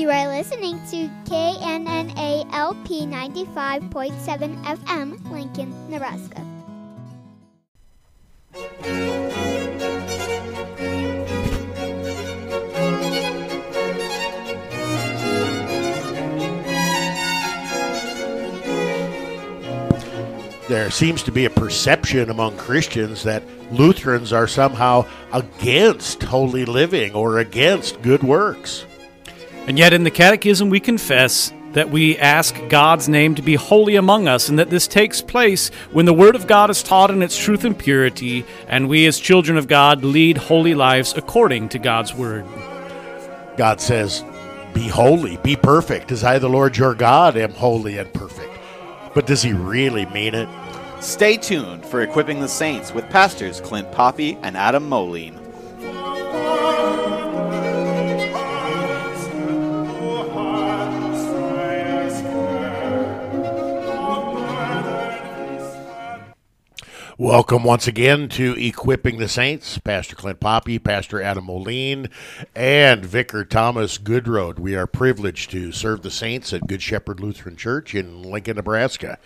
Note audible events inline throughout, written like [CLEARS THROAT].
You are listening to KNNA LP 95.7 FM, Lincoln, Nebraska. there seems to be a perception among Christians that Lutherans are somehow against holy living or against good works. And yet, in the Catechism, we confess that we ask God's name to be holy among us, and that this takes place when the Word of God is taught in its truth and purity, and we, as children of God, lead holy lives according to God's Word. God says, Be holy, be perfect, as I, the Lord your God, am holy and perfect. But does he really mean it? Stay tuned for Equipping the Saints with pastors Clint Poppe and Adam Moline. Welcome once again to Equipping the Saints. Pastor Clint Poppe, Pastor Adam Moline, and Vicar Thomas Goodroad. We are privileged to serve the saints at Good Shepherd Lutheran Church in Lincoln, Nebraska.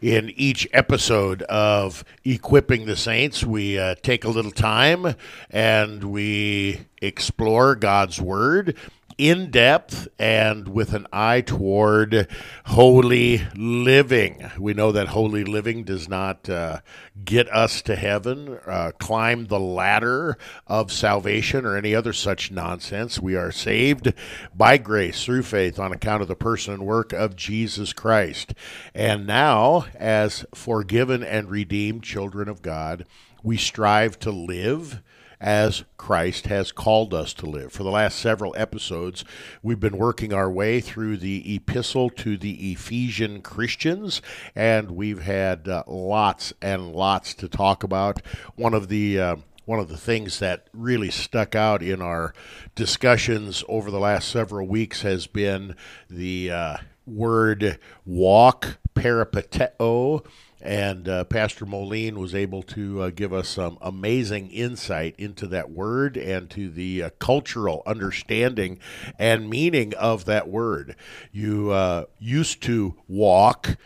In each episode of Equipping the Saints, we uh, take a little time and we explore God's Word in depth and with an eye toward holy living. We know that holy living does not uh, get us to heaven, uh, climb the ladder of salvation, or any other such nonsense. We are saved by grace through faith on account of the person and work of Jesus Christ. And now, as forgiven and redeemed children of God, we strive to live as Christ has called us to live. For the last several episodes, we've been working our way through the epistle to the Ephesian Christians, and we've had uh, lots and lots to talk about. One of the uh, one of the things that really stuck out in our discussions over the last several weeks has been the uh, word walk, peripateo, and uh, Pastor Moline was able to uh, give us some amazing insight into that word and to the uh, cultural understanding and meaning of that word. You uh, used to walk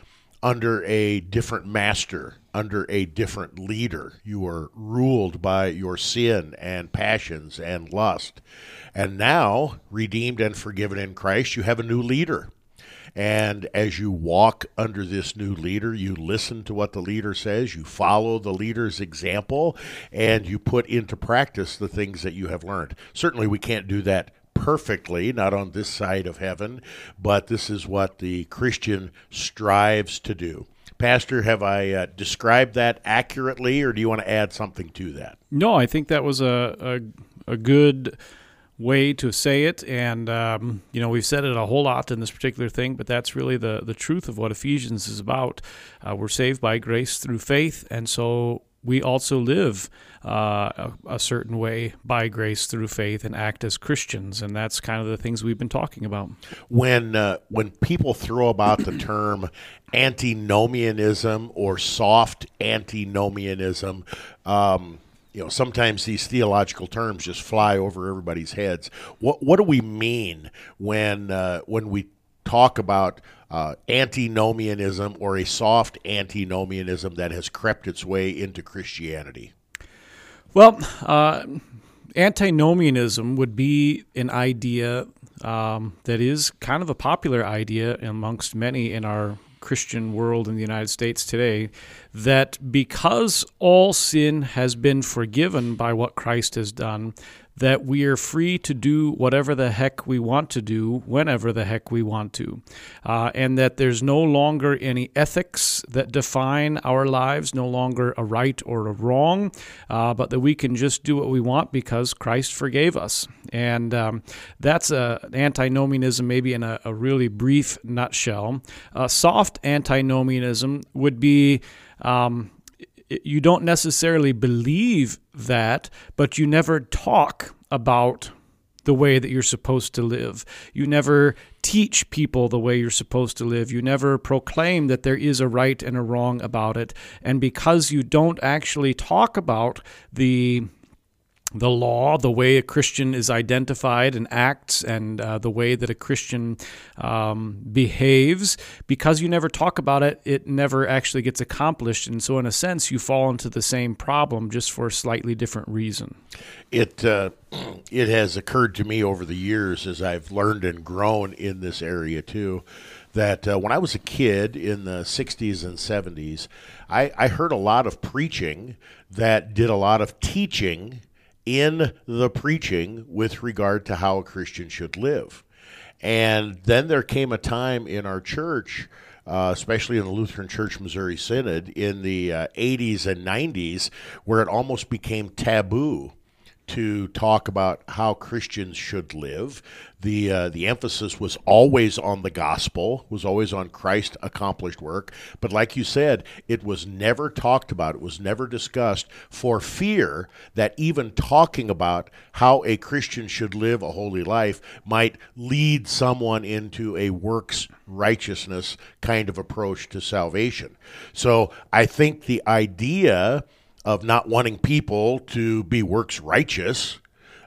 under a different master, under a different leader. You were ruled by your sin and passions and lust. And now, redeemed and forgiven in Christ, you have a new leader. And as you walk under this new leader, you listen to what the leader says, you follow the leader's example, and you put into practice the things that you have learned. Certainly, we can't do that perfectly, not on this side of heaven, but this is what the Christian strives to do. Pastor, have I uh, described that accurately, or do you want to add something to that? No, I think that was a, a, a good way to say it. And, um, you know, we've said it a whole lot in this particular thing, but that's really the, the truth of what Ephesians is about. Uh, we're saved by grace through faith. And so we also live uh, a, certain way by grace through faith and act as Christians, and that's kind of the things we've been talking about. When uh, when people throw about the term antinomianism or soft antinomianism, um, you know, sometimes these theological terms just fly over everybody's heads. What what do we mean when uh, when we talk about uh, antinomianism or a soft antinomianism that has crept its way into Christianity? Well, uh, antinomianism would be an idea um, that is kind of a popular idea amongst many in our Christian world in the United States today that because all sin has been forgiven by what Christ has done, that we are free to do whatever the heck we want to do whenever the heck we want to. Uh, and that there's no longer any ethics that define our lives, no longer a right or a wrong, uh, but that we can just do what we want because Christ forgave us. And um, that's a, an antinomianism, maybe in a, a really brief nutshell. Uh, soft antinomianism would be. Um, you don't necessarily believe that, but you never talk about the way that you're supposed to live. You never teach people the way you're supposed to live. You never proclaim that there is a right and a wrong about it. And because you don't actually talk about the the law, the way a Christian is identified and acts, and uh, the way that a Christian um, behaves. Because you never talk about it, it never actually gets accomplished. And so, in a sense, you fall into the same problem just for a slightly different reason. It uh, it has occurred to me over the years as I've learned and grown in this area too that uh, when I was a kid in the 60s and 70s, I, I heard a lot of preaching that did a lot of teaching in the preaching with regard to how a Christian should live. And then there came a time in our church, uh, especially in the Lutheran Church Missouri Synod in the uh, 80s and 90s, where it almost became taboo to talk about how Christians should live. The uh, the emphasis was always on the gospel, was always on Christ's accomplished work. But like you said, it was never talked about. It was never discussed for fear that even talking about how a Christian should live a holy life might lead someone into a works righteousness kind of approach to salvation. So I think the idea of not wanting people to be works righteous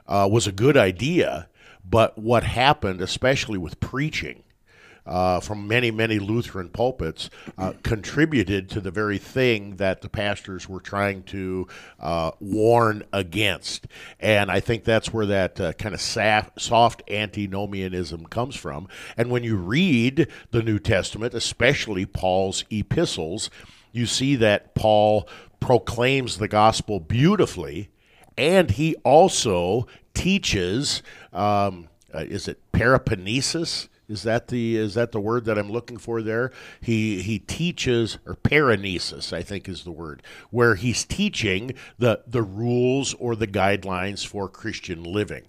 uh, was a good idea. But what happened, especially with preaching, uh, from many, many Lutheran pulpits uh, contributed to the very thing that the pastors were trying to uh, warn against. And I think that's where that uh, kind of saf- soft antinomianism comes from. And when you read the New Testament, especially Paul's epistles, you see that Paul proclaims the gospel beautifully, and he also teaches. Um, uh, is it peripanesis? Is that the is that the word that I'm looking for there? He he teaches or paraenesis, I think is the word, where he's teaching the the rules or the guidelines for Christian living,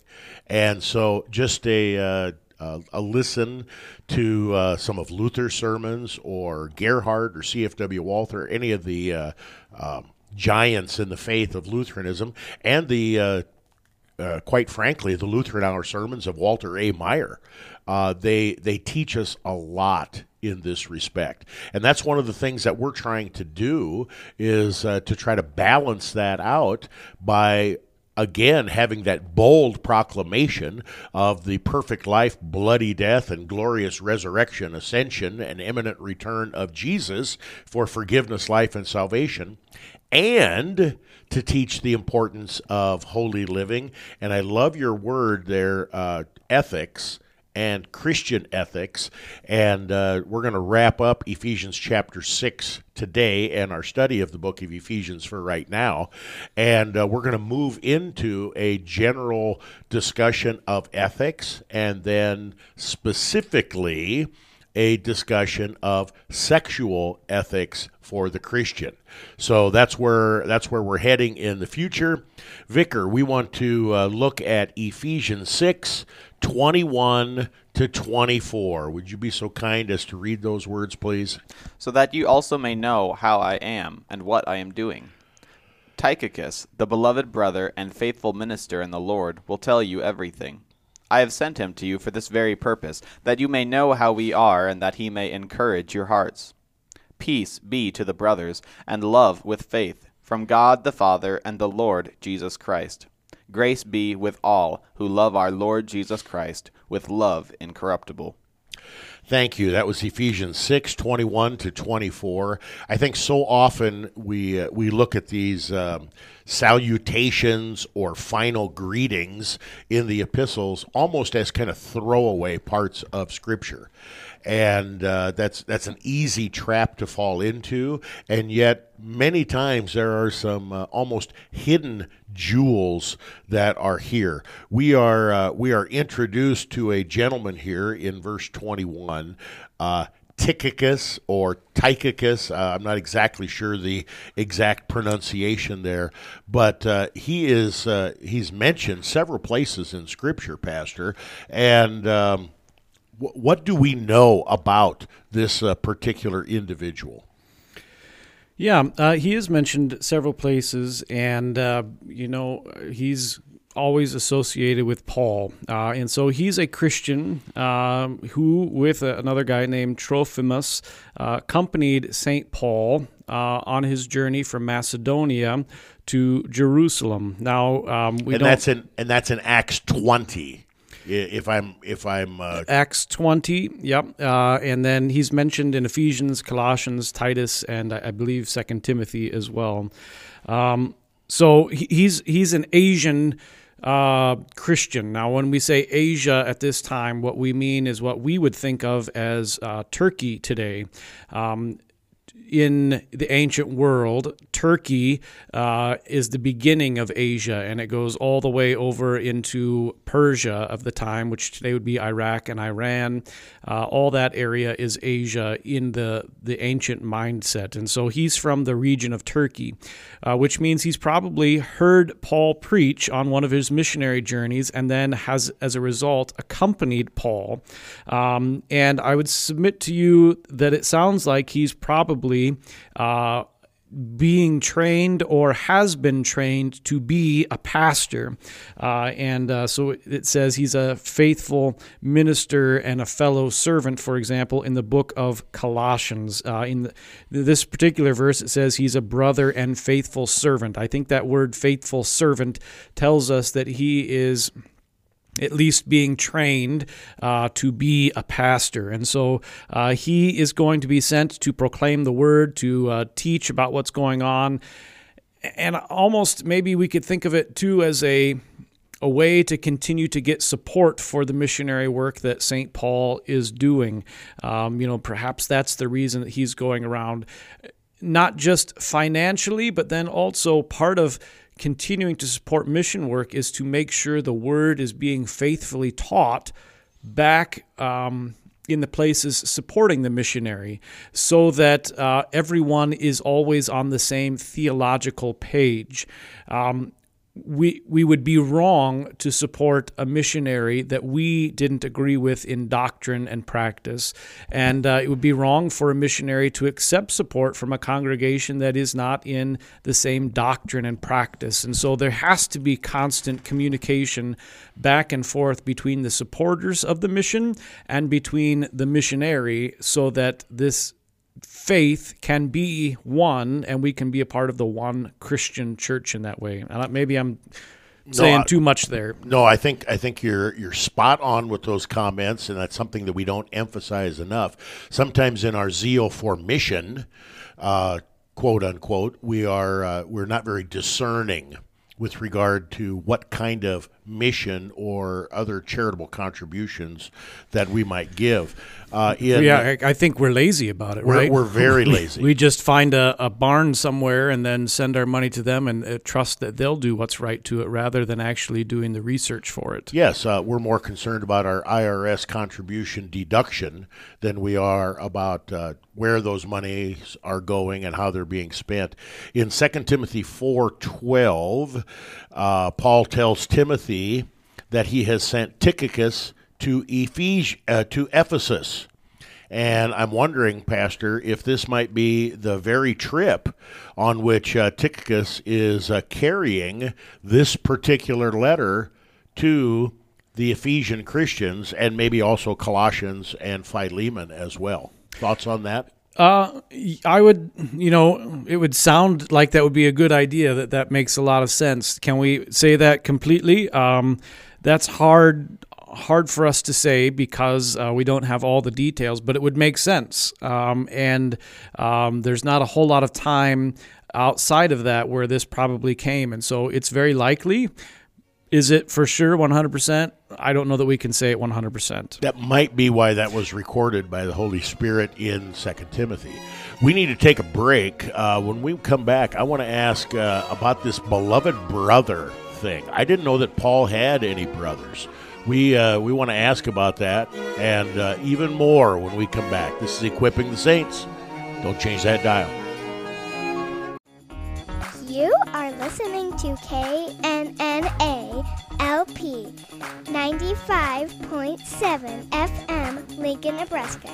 and so just a uh, uh, a listen to uh, some of Luther's sermons or Gerhard or C.F.W. Walther, any of the uh, um, giants in the faith of Lutheranism, and the uh, uh, quite frankly, the Lutheran Hour sermons of Walter A. Maier. Uh, they they teach us a lot in this respect, and that's one of the things that we're trying to do is uh, to try to balance that out by again having that bold proclamation of the perfect life, bloody death, and glorious resurrection, ascension, and imminent return of Jesus for forgiveness, life, and salvation, and to teach the importance of holy living. And I love your word there, uh, ethics and Christian ethics. And uh, we're going to wrap up Ephesians chapter 6 today and our study of the book of Ephesians for right now. And uh, we're going to move into a general discussion of ethics and then specifically a discussion of sexual ethics for the Christian. So that's where that's where we're heading in the future. Vicar, we want to uh, look at Ephesians 6 21 to 24. Would you be so kind as to read those words, please? So that you also may know how I am and what I am doing. Tychicus, the beloved brother and faithful minister in the Lord, will tell you everything. I have sent him to you for this very purpose, that you may know how we are, and that he may encourage your hearts. Peace be to the brothers, and love with faith, from God the Father and the Lord Jesus Christ. Grace be with all who love our Lord Jesus Christ with love incorruptible. Thank you. That was Ephesians 6, 21 to 24. I think so often we, uh, we look at these um, salutations or final greetings in the epistles almost as kind of throwaway parts of Scripture and uh, that's that's an easy trap to fall into. And yet, many times there are some uh, almost hidden jewels that are here. We are uh, we are introduced to a gentleman here in verse twenty one. Uh, Tychicus or Tychicus. Uh, I'm not exactly sure the exact pronunciation there, but uh, he is uh, he's mentioned several places in Scripture, Pastor, and um, what do we know about this uh, particular individual? Yeah, uh, he is mentioned several places, and uh, you know he's always associated with Paul, uh, and so he's a Christian um, who, with another guy named Trophimus, uh, accompanied Saint Paul uh, on his journey from Macedonia to Jerusalem. Now um, we and don't. that's in and that's in Acts twenty. If I'm if I'm uh, Acts 20, yep. Uh, and then he's mentioned in Ephesians, Colossians, Titus, and I, I believe Second Timothy as well. Um, so he's he's an Asian uh, Christian. Now, when we say Asia at this time, what we mean is what we would think of as uh, Turkey today. Um, in the ancient world, Turkey uh, is the beginning of Asia, and it goes all the way over into Persia of the time, which today would be Iraq and Iran. Uh, all that area is Asia in the, the ancient mindset. And so he's from the region of Turkey, uh, which means he's probably heard Paul preach on one of his missionary journeys and then has, as a result, accompanied Paul. Um, and I would submit to you that it sounds like he's probably uh, being trained or has been trained to be a pastor. Uh, and uh, so it says he's a faithful minister and a fellow servant, for example, in the book of Colossians. Uh, in the, this particular verse, it says he's a brother and faithful servant. I think that word faithful servant tells us that he is at least being trained uh, to be a pastor. And so uh, he is going to be sent to proclaim the word, to uh, teach about what's going on. And almost maybe we could think of it too as a a way to continue to get support for the missionary work that St. Paul is doing. Um, you know, perhaps that's the reason that he's going around, not just financially, but then also part of continuing to support mission work is to make sure the word is being faithfully taught back um, in the places supporting the missionary so that uh, everyone is always on the same theological page. Um, we we would be wrong to support a missionary that we didn't agree with in doctrine and practice, and uh, it would be wrong for a missionary to accept support from a congregation that is not in the same doctrine and practice. And so there has to be constant communication back and forth between the supporters of the mission and between the missionary, so that this faith can be one and we can be a part of the one Christian church in that way. And maybe I'm saying I- too much there. No, I think I think you're you're spot on with those comments, and that's something that we don't emphasize enough. Sometimes in our zeal for mission, uh, quote unquote, we are uh, we're not very discerning with regard to what kind of mission or other charitable contributions that we might give. Uh, in, Yeah, I think we're lazy about it, We're- right? we're very [LAUGHS] lazy. We just find a, a barn somewhere and then send our money to them and uh, trust that they'll do what's right to it rather than actually doing the research for it. Yes, uh, we're more concerned about our IRS contribution deduction than we are about uh, where those monies are going and how they're being spent. In 2 Timothy 4:12, uh, Paul tells Timothy that he has sent Tychicus to uh, to Ephesus. And I'm wondering, Pastor, if this might be the very trip on which uh, Tychicus is uh, carrying this particular letter to the Ephesian Christians and maybe also Colossians and Philemon as well. Thoughts on that? Uh, I would, you know, it would sound like that would be a good idea. That that makes a lot of sense. Can we say that completely? Um, that's hard hard for us to say because uh, we don't have all the details, but it would make sense. Um, and um, there's not a whole lot of time outside of that where this probably came, and so it's very likely. Is it for sure 100%? I don't know that we can say it 100%. That might be why that was recorded by the Holy Spirit in Second Timothy. We need to take a break. Uh, when we come back, I want to ask uh, about this beloved brother thing. I didn't know that Paul had any brothers. We uh, we want to ask about that and uh, even more when we come back. This is equipping the saints. Don't change that dial. You are listening to KNNA LP 95.7 FM, Lincoln, Nebraska.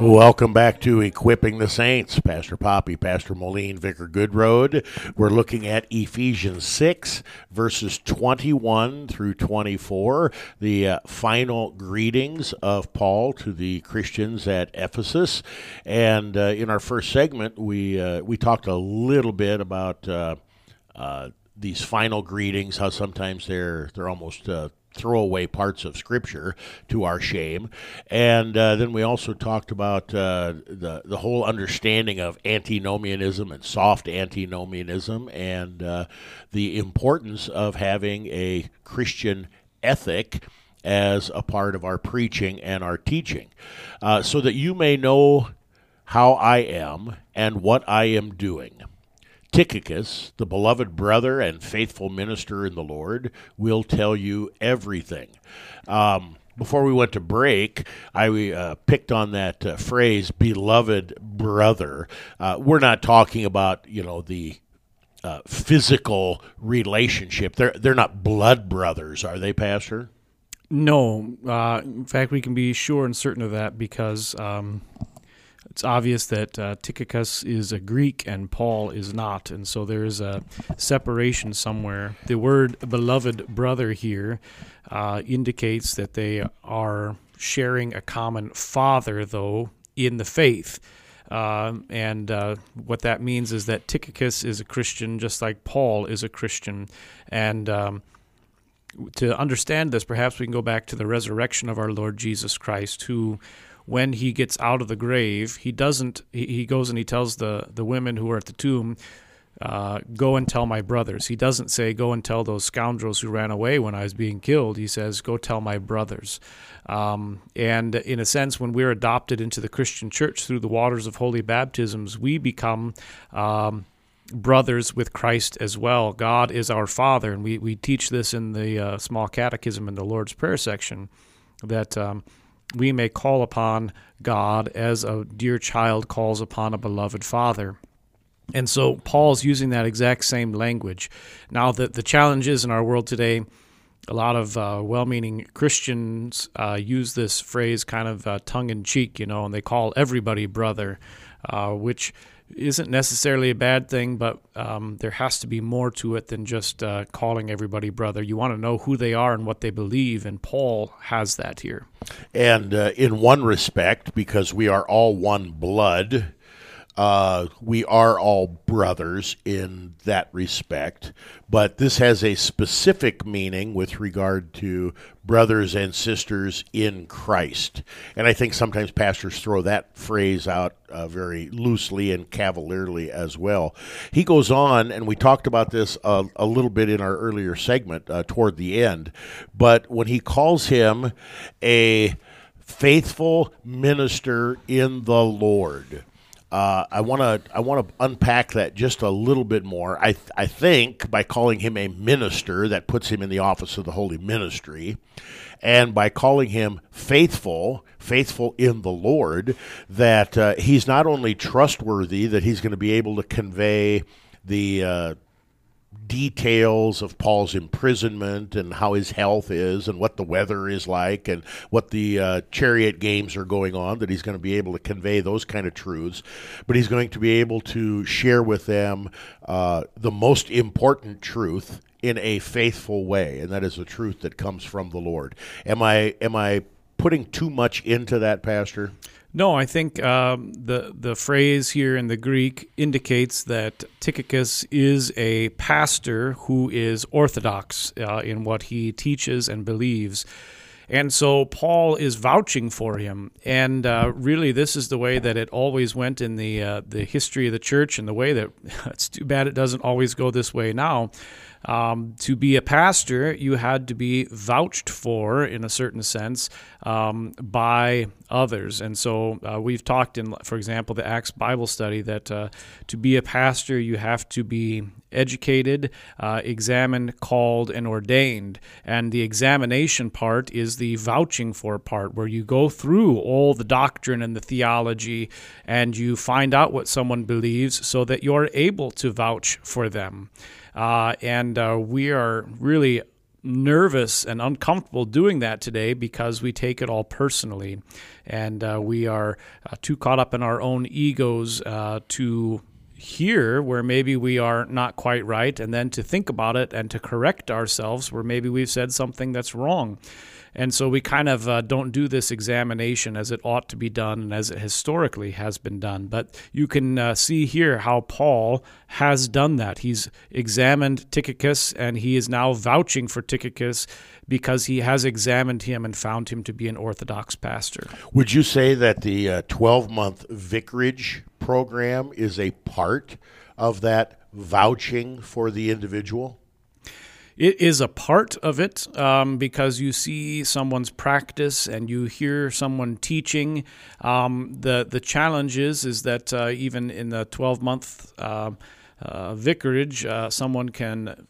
Welcome back to Equipping the Saints. Pastor Poppe, Pastor Moline, Vicar Goodroad. We're looking at Ephesians 6, verses 21 through 24, the uh, final greetings of Paul to the Christians at Ephesus. And uh, in our first segment, we, uh, we talked a little bit about uh, uh, these final greetings, how sometimes they're, they're almost uh, throwaway parts of Scripture to our shame. And uh, then we also talked about uh, the the whole understanding of antinomianism and soft antinomianism, and uh, the importance of having a Christian ethic as a part of our preaching and our teaching, uh, so that you may know how I am and what I am doing. Tychicus, the beloved brother and faithful minister in the Lord, will tell you everything. Um, before we went to break, I uh, picked on that uh, phrase, beloved brother. Uh, we're not talking about, you know, the uh, physical relationship. They're, they're not blood brothers, are they, Pastor? No. Uh, in fact, we can be sure and certain of that because um, it's obvious that uh, Tychicus is a Greek and Paul is not, and so there is a separation somewhere. The word beloved brother here uh, indicates that they are sharing a common father, though, in the faith. Uh, and uh, what that means is that Tychicus is a Christian, just like Paul is a Christian. And um, to understand this, perhaps we can go back to the resurrection of our Lord Jesus Christ, who when he gets out of the grave, he doesn't. He, he goes and he tells the the women who are at the tomb, uh, "Go and tell my brothers." He doesn't say, "Go and tell those scoundrels who ran away when I was being killed." He says, "Go tell my brothers." Um, and in a sense, when we're adopted into the Christian church through the waters of holy baptisms, we become. Um, brothers with Christ as well. God is our Father, and we, we teach this in the uh, small catechism in the Lord's Prayer section that um, we may call upon God as a dear child calls upon a beloved father. And so Paul's using that exact same language. Now, the, the challenge is in our world today, a lot of uh, well meaning Christians uh, use this phrase kind of uh, tongue in cheek, you know, and they call everybody brother, uh, which isn't necessarily a bad thing, but um, there has to be more to it than just uh, calling everybody brother. You want to know who they are and what they believe, and Paul has that here. And uh, in one respect, because we are all one blood, uh, we are all brothers in that respect, but this has a specific meaning with regard to brothers and sisters in Christ. And I think sometimes pastors throw that phrase out uh, very loosely and cavalierly as well. He goes on, and we talked about this a, little bit in our earlier segment uh, toward the end, but when he calls him a faithful minister in the Lord. Uh, I want to I want to unpack that just a little bit more. I th- I think by calling him a minister, that puts him in the office of the holy ministry, and by calling him faithful, faithful in the Lord, that uh, he's not only trustworthy, that he's going to be able to convey the uh, details of Paul's imprisonment and how his health is and what the weather is like and what the uh, chariot games are going on, that he's going to be able to convey those kind of truths. But he's going to be able to share with them uh, the most important truth in a faithful way, and that is the truth that comes from the Lord. Am I am I putting too much into that, Pastor? No, I think um, the the phrase here in the Greek indicates that Tychicus is a pastor who is orthodox uh, in what he teaches and believes. And so Paul is vouching for him, and uh, really, this is the way that it always went in the uh, the history of the church, and the way that [LAUGHS] it's too bad it doesn't always go this way now. Um, to be a pastor, you had to be vouched for, in a certain sense, um, by others. And so uh, we've talked in, for example, the Acts Bible study that uh, to be a pastor, you have to be educated, uh, examined, called, and ordained. And the examination part is the vouching for part, where you go through all the doctrine and the theology and you find out what someone believes so that you're able to vouch for them. Uh, and uh, we are really nervous and uncomfortable doing that today because we take it all personally. And uh, we are uh, too caught up in our own egos uh, to hear where maybe we are not quite right, and then to think about it and to correct ourselves where maybe we've said something that's wrong. And so we kind of uh, don't do this examination as it ought to be done and as it historically has been done. But you can uh, see here how Paul has done that. He's examined Tychicus and he is now vouching for Tychicus because he has examined him and found him to be an Orthodox pastor. Would you say that the 12 uh, month vicarage program is a part of that vouching for the individual? It is a part of it um, because you see someone's practice and you hear someone teaching. Um, the the challenge is is that uh, even in the 12 month uh, uh, vicarage, uh, someone can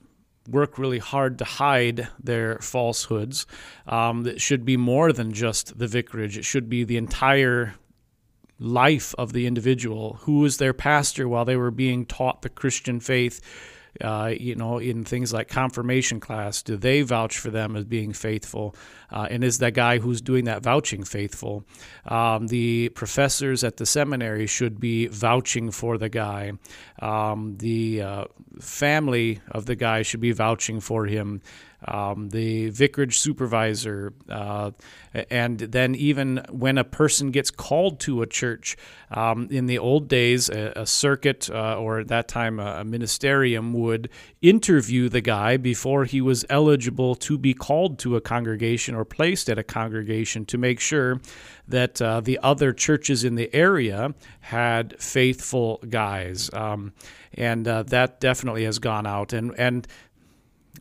work really hard to hide their falsehoods. Um, it should be more than just the vicarage. It should be the entire life of the individual. Who was their pastor while they were being taught the Christian faith? Uh, you know, in things like confirmation class, do they vouch for them as being faithful? Uh, and is that guy who's doing that vouching faithful? Um, the professors at the seminary should be vouching for the guy. Um, the uh, family of the guy should be vouching for him um, the vicarage supervisor, uh, and then even when a person gets called to a church, um, in the old days, a, a circuit uh, or at that time a, a, ministerium would interview the guy before he was eligible to be called to a congregation or placed at a congregation to make sure that uh, the other churches in the area had faithful guys. Um, and uh, that definitely has gone out. And, and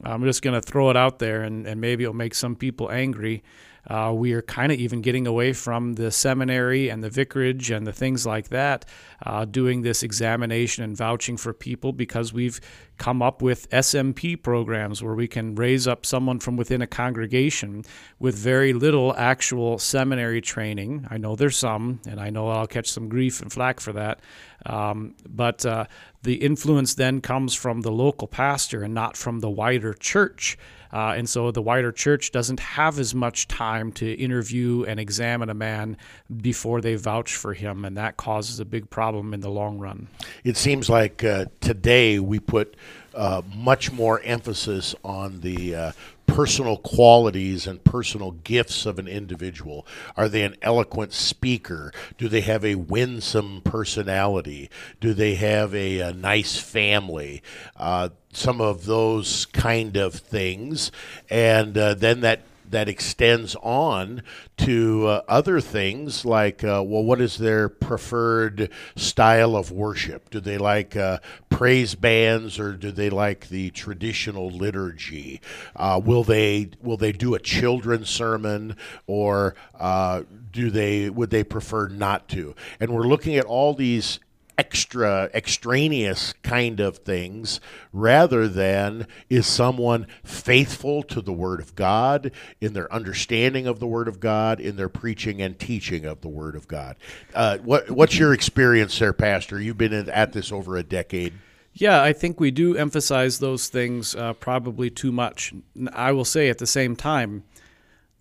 I'm just going to throw it out there, and, and maybe it'll make some people angry. Uh, we are kind of even getting away from the seminary and the vicarage and the things like that, uh, doing this examination and vouching for people because we've come up with SMP programs where we can raise up someone from within a congregation with very little actual seminary training. I know there's some, and I know I'll catch some grief and flack for that. Um, but uh, the influence then comes from the local pastor and not from the wider church. Uh, and so the wider church doesn't have as much time to interview and examine a man before they vouch for him, and that causes a big problem in the long run. It seems like uh, today we put uh, much more emphasis on the uh, personal qualities and personal gifts of an individual. Are they an eloquent speaker? Do they have a winsome personality? Do they have a, a nice family? Uh, some of those kind of things. And uh, then that that extends on to uh, other things like, uh, well, what is their preferred style of worship? Do they like uh, praise bands or do they like the traditional liturgy? Uh, will they will they do a children's sermon or uh, do they would they prefer not to? And we're looking at all these extra extraneous kind of things rather than is someone faithful to the word of God in their understanding of the word of God in their preaching and teaching of the word of God. Uh, what what's your experience there, Pastor? You've been at this over a decade. Yeah, I think we do emphasize those things uh, probably too much. I will say at the same time,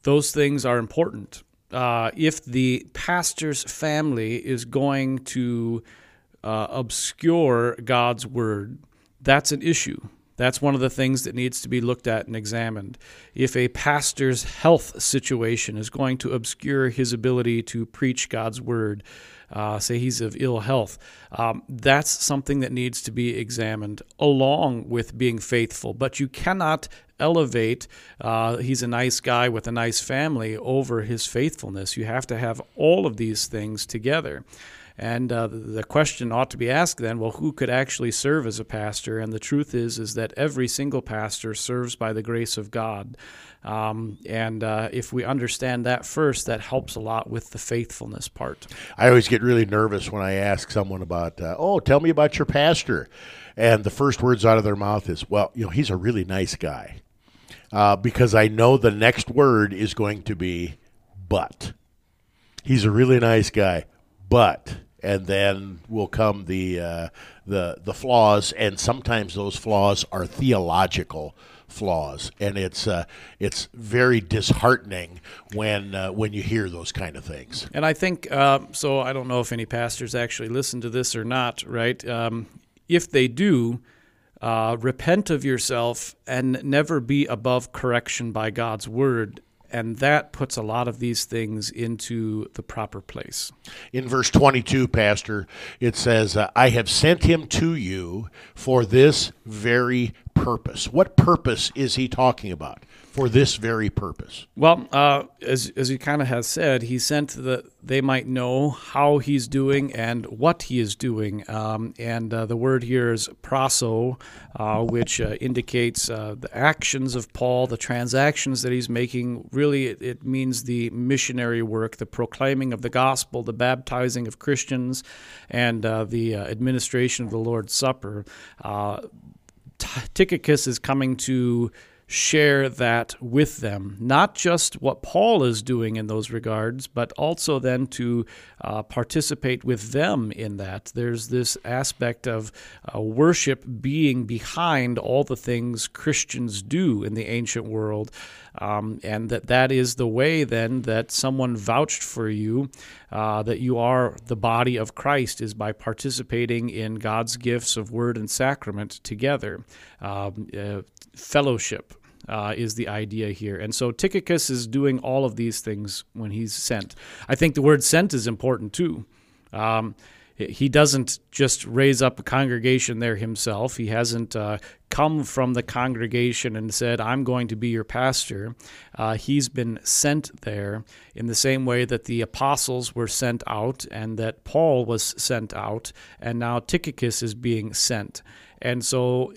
those things are important. Uh, if the pastor's family is going to uh, obscure God's word, that's an issue. That's one of the things that needs to be looked at and examined. If a pastor's health situation is going to obscure his ability to preach God's word, uh, say he's of ill health, um, that's something that needs to be examined along with being faithful. But you cannot elevate uh, he's a nice guy with a nice family over his faithfulness. You have to have all of these things together. And uh, the question ought to be asked then, well, who could actually serve as a pastor? And the truth is, is that every single pastor serves by the grace of God. Um, and uh, if we understand that first, that helps a lot with the faithfulness part. I always get really nervous when I ask someone about, uh, oh, tell me about your pastor. And the first words out of their mouth is, well, you know, he's a really nice guy. Uh, because I know the next word is going to be, but. He's a really nice guy, but and then will come the uh, the the flaws, and sometimes those flaws are theological flaws, and it's uh, it's very disheartening when uh, when you hear those kind of things. And I think uh, so. I don't know if any pastors actually listen to this or not. Right? Um, if they do, uh, repent of yourself and never be above correction by God's word. And that puts a lot of these things into the proper place. In verse 22, Pastor, it says, I have sent him to you for this very purpose. What purpose is he talking about? For this very purpose. Well, uh, as, as he kind of has said, he sent that they might know how he's doing and what he is doing. Um, and uh, the word here is prasso, uh, which uh, indicates uh, the actions of Paul, the transactions that he's making. Really, it, it means the missionary work, the proclaiming of the gospel, the baptizing of Christians, and uh, the administration of the Lord's Supper. Tychicus is coming to share that with them. Not just what Paul is doing in those regards, but also then to uh, participate with them in that. There's this aspect of uh, worship being behind all the things Christians do in the ancient world. Um, and that that is the way then that someone vouched for you uh, that you are the body of Christ is by participating in God's gifts of word and sacrament together. Um, uh, fellowship uh, is the idea here. And so Tychicus is doing all of these things when he's sent. I think the word sent is important too. Um, he doesn't just raise up a congregation there himself. He hasn't uh, come from the congregation and said, I'm going to be your pastor. Uh, he's been sent there in the same way that the apostles were sent out and that Paul was sent out, and now Tychicus is being sent. And so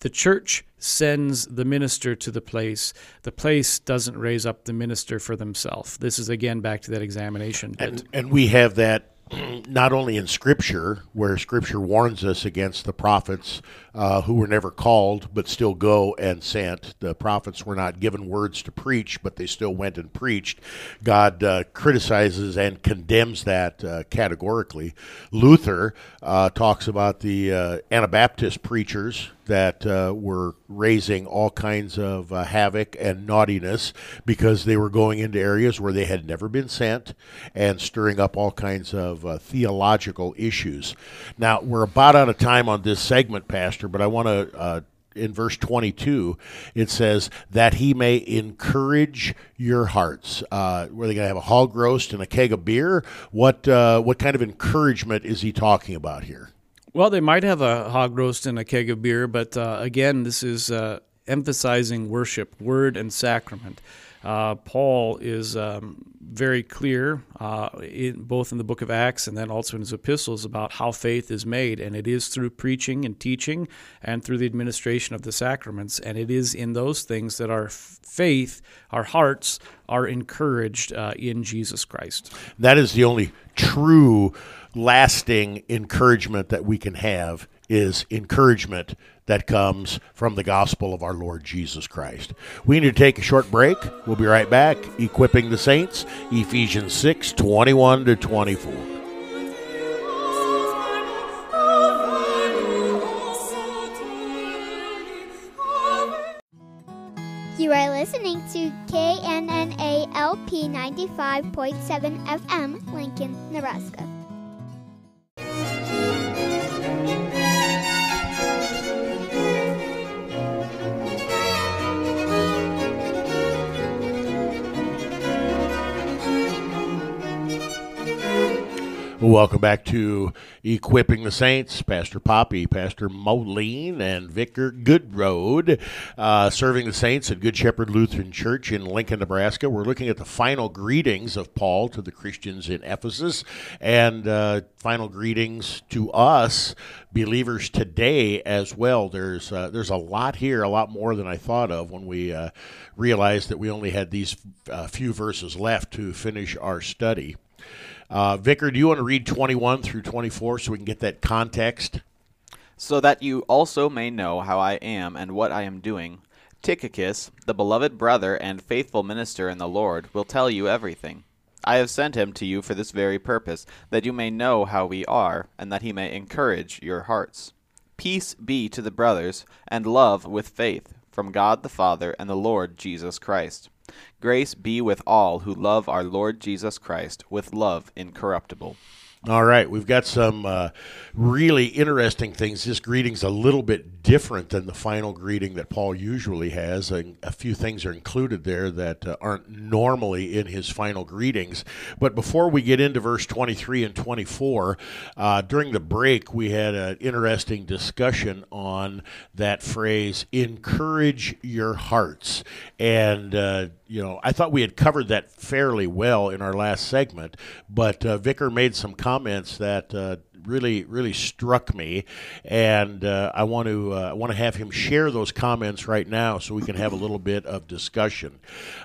the church sends the minister to the place. The place doesn't raise up the minister for themselves. This is again back to that examination. And, and we have that [CLEARS THROAT] not only in Scripture, where Scripture warns us against the prophets uh, who were never called but still go and sent. The prophets were not given words to preach, but they still went and preached. God uh, criticizes and condemns that uh, categorically. Luther uh, talks about the uh, Anabaptist preachers that uh, were raising all kinds of uh, havoc and naughtiness because they were going into areas where they had never been sent and stirring up all kinds of uh, theological issues. Now, we're about out of time on this segment, Pastor, but I want to. Uh, in verse 22, it says that he may encourage your hearts. Uh, were they going to have a hog roast and a keg of beer? What uh, what kind of encouragement is he talking about here? Well, they might have a hog roast and a keg of beer, but uh, again, this is uh, emphasizing worship, word, and sacrament. Uh, Paul is um, very clear, uh, in, both in the book of Acts and then also in his epistles, about how faith is made. And it is through preaching and teaching and through the administration of the sacraments. And it is in those things that our faith, our hearts, are encouraged uh, in Jesus Christ. That is the only true lasting encouragement that we can have is encouragement that comes from the gospel of our Lord Jesus Christ. We need to take a short break. We'll be right back. Equipping the Saints, Ephesians 6 21 to 24. You are listening to KNNA LP 95.7 FM, Lincoln, Nebraska. Welcome back to Equipping the Saints. Pastor Poppe, Pastor Moline, and Victor Goodroad, uh, serving the saints at Good Shepherd Lutheran Church in Lincoln, Nebraska. We're looking at the final greetings of Paul to the Christians in Ephesus and uh, final greetings to us believers today as well. There's uh, there's a lot here, a lot more than I thought of when we uh, realized that we only had these uh, few verses left to finish our study. Uh, Vicar, do you want to read 21 through 24 so we can get that context? So that you also may know how I am and what I am doing. Tychicus, the beloved brother and faithful minister in the Lord, will tell you everything. I have sent him to you for this very purpose, that you may know how we are, and that he may encourage your hearts. Peace be to the brothers, and love with faith, from God the Father and the Lord Jesus Christ. Grace be with all who love our Lord Jesus Christ with love incorruptible. All right, we've got some uh, really interesting things. This greeting's a little bit different than the final greeting that Paul usually has. And a few things are included there that uh, aren't normally in his final greetings. But before we get into verse 23 and 24, uh, during the break, we had an interesting discussion on that phrase, encourage your hearts. And uh, you know, I thought we had covered that fairly well in our last segment, but uh, Vicar made some comments that uh, really, really struck me, and uh, I want to uh, I want to have him share those comments right now so we can have a little bit of discussion.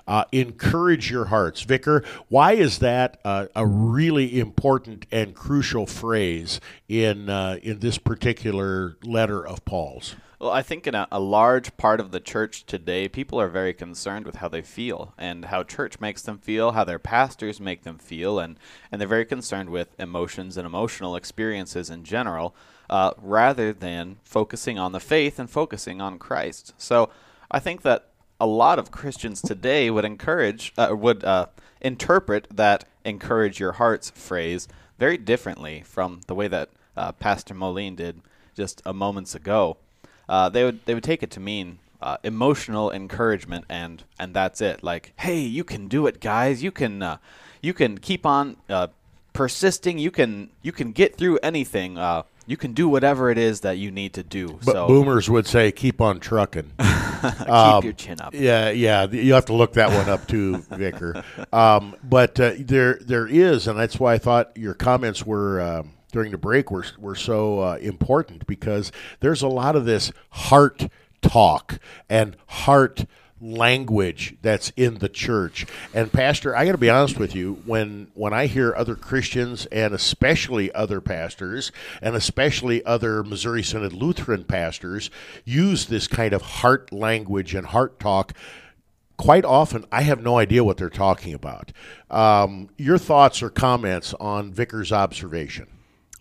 Uh, encourage your hearts, Vicar. Why is that uh, a really important and crucial phrase in in this particular letter of Paul's? Well, I think in a, a, large part of the church today, people are very concerned with how they feel and how church makes them feel, how their pastors make them feel, and, and they're very concerned with emotions and emotional experiences in general, uh, rather than focusing on the faith and focusing on Christ. So I think that a lot of Christians today would encourage, uh, would uh, interpret that encourage your hearts phrase very differently from the way that uh, Pastor Moline did just a moments ago uh, they would they would take it to mean uh, emotional encouragement and and that's it. Like, hey, you can do it, guys. You can uh, you can keep on uh, persisting. You can you can get through anything. Uh, you can do whatever it is that you need to do. But so boomers would say, "Keep on trucking." [LAUGHS] keep um, your chin up. Yeah, yeah. You have to look that one up too, [LAUGHS] Vicar. Um, but uh, there there is, and that's why I thought your comments were. Um, during the break were, were so uh, important because there's a lot of this heart talk and heart language that's in the church. And pastor, I got to be honest with you, when when I hear other Christians and especially other pastors and especially other Missouri Synod Lutheran pastors use this kind of heart language and heart talk, quite often I have no idea what they're talking about. Um, your thoughts or comments on Vicar's observation?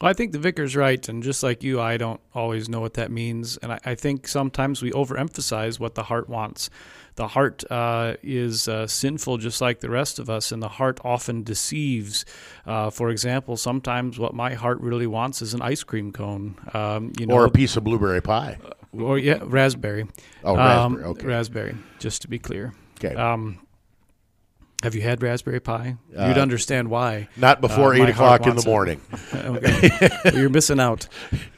Well, I think the vicar's right, and just like you, I don't always know what that means, and I, I think sometimes we overemphasize what the heart wants. The heart uh, is uh, sinful, just like the rest of us, and the heart often deceives. Uh, for example, sometimes what my heart really wants is an ice cream cone, um, you know, or a piece of blueberry pie, or yeah, raspberry. Oh, raspberry. Um, okay, raspberry. Just to be clear. Okay. Um, have you had raspberry pie? Uh, You'd understand why. Not before uh, eight o'clock in the morning. [LAUGHS] okay, you're missing out.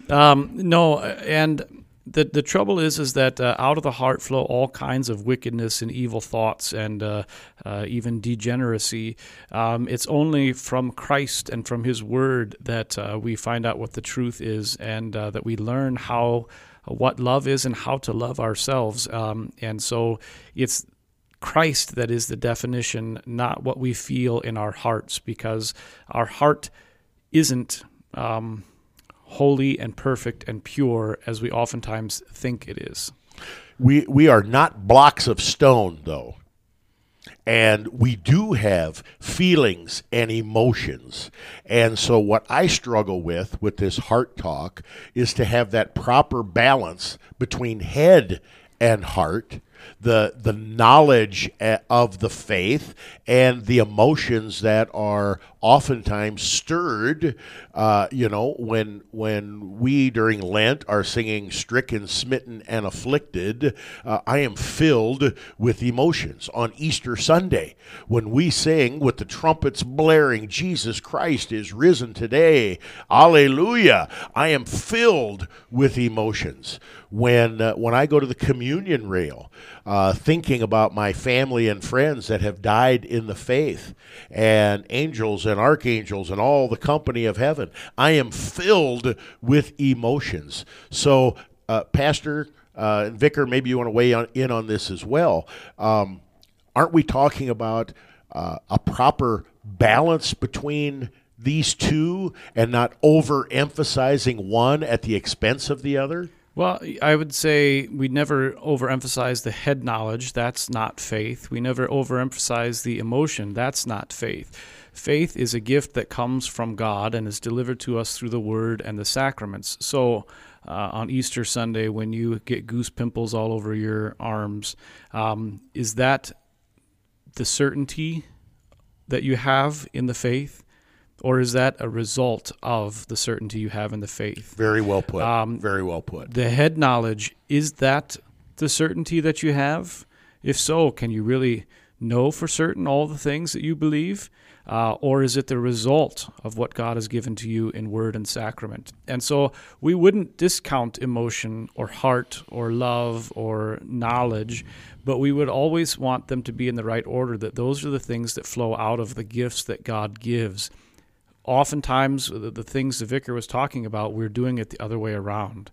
Um, no, and the the trouble is is that uh, out of the heart flow all kinds of wickedness and evil thoughts and uh, uh, even degeneracy. Um, it's only from Christ and from His Word that uh, we find out what the truth is, and uh, that we learn how what love is and how to love ourselves. Um, and so it's Christ that is the definition, not what we feel in our hearts, because our heart isn't um, holy and perfect and pure as we oftentimes think it is. We, we are not blocks of stone, though. And we do have feelings and emotions. And so, what I struggle with with this heart talk is to have that proper balance between head and heart the the knowledge eh, of the faith and the emotions that are oftentimes stirred. Uh, you know, when when we during Lent are singing "Stricken, Smitten, and Afflicted," uh, I am filled with emotions. On Easter Sunday, when we sing with the trumpets blaring, "Jesus Christ is risen today," Alleluia! I am filled with emotions. When uh, when I go to the communion rail, uh, thinking about my family and friends that have died in the faith, and angels and archangels and all the company of heaven. I am filled with emotions. So, uh, Pastor uh, and Vicar, maybe you want to weigh on, in on this as well. Um, aren't we talking about uh, a proper balance between these two and not overemphasizing one at the expense of the other? Well, I would say we never overemphasize the head knowledge. That's not faith. We never overemphasize the emotion. That's not faith. Faith is a gift that comes from God and is delivered to us through the Word and the sacraments. So, uh, on Easter Sunday, when you get goose pimples all over your arms, um, is that the certainty that you have in the faith? Or is that a result of the certainty you have in the faith? Very well put. Um, Very well put. The head knowledge, is that the certainty that you have? If so, can you really know for certain all the things that you believe? Uh, or is it the result of what God has given to you in word and sacrament? And so we wouldn't discount emotion or heart or love or knowledge, but we would always want them to be in the right order, that those are the things that flow out of the gifts that God gives oftentimes the, things the vicar was talking about, we're doing it the other way around.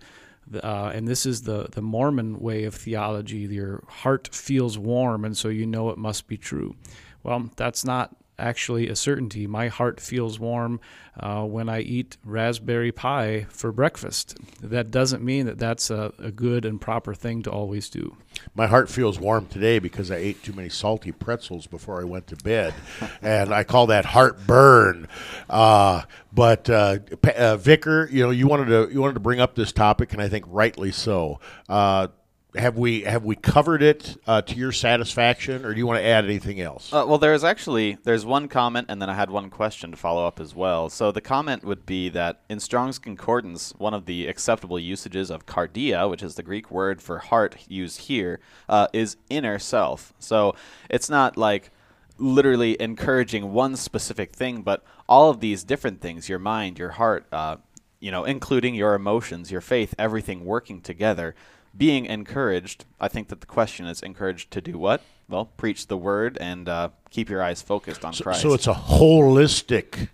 Uh, and this is the, the Mormon way of theology. Your heart feels warm, and so you know it must be true. Well, that's not actually a certainty. My heart feels warm uh, when I eat raspberry pie for breakfast. That doesn't mean that that's a, a, good and proper thing to always do. My heart feels warm today because I ate too many salty pretzels before I went to bed, [LAUGHS] and I call that heartburn. Uh, but uh, uh, Vicar, you know, you wanted to you wanted to bring up this topic, and I think rightly so uh, have we have we covered it uh, to your satisfaction, or do you want to add anything else? Uh, well, there's actually there's one comment, and then I had one question to follow up as well. So the comment would be that in Strong's Concordance, one of the acceptable usages of cardia, which is the Greek word for heart used here, uh, is inner self. So it's not like literally encouraging one specific thing, but all of these different things: your mind, your heart, uh, you know, including your emotions, your faith, everything working together being encouraged, I think that the question is encouraged to do what? Well, preach the word and uh, keep your eyes focused on so, Christ. So it's a holistic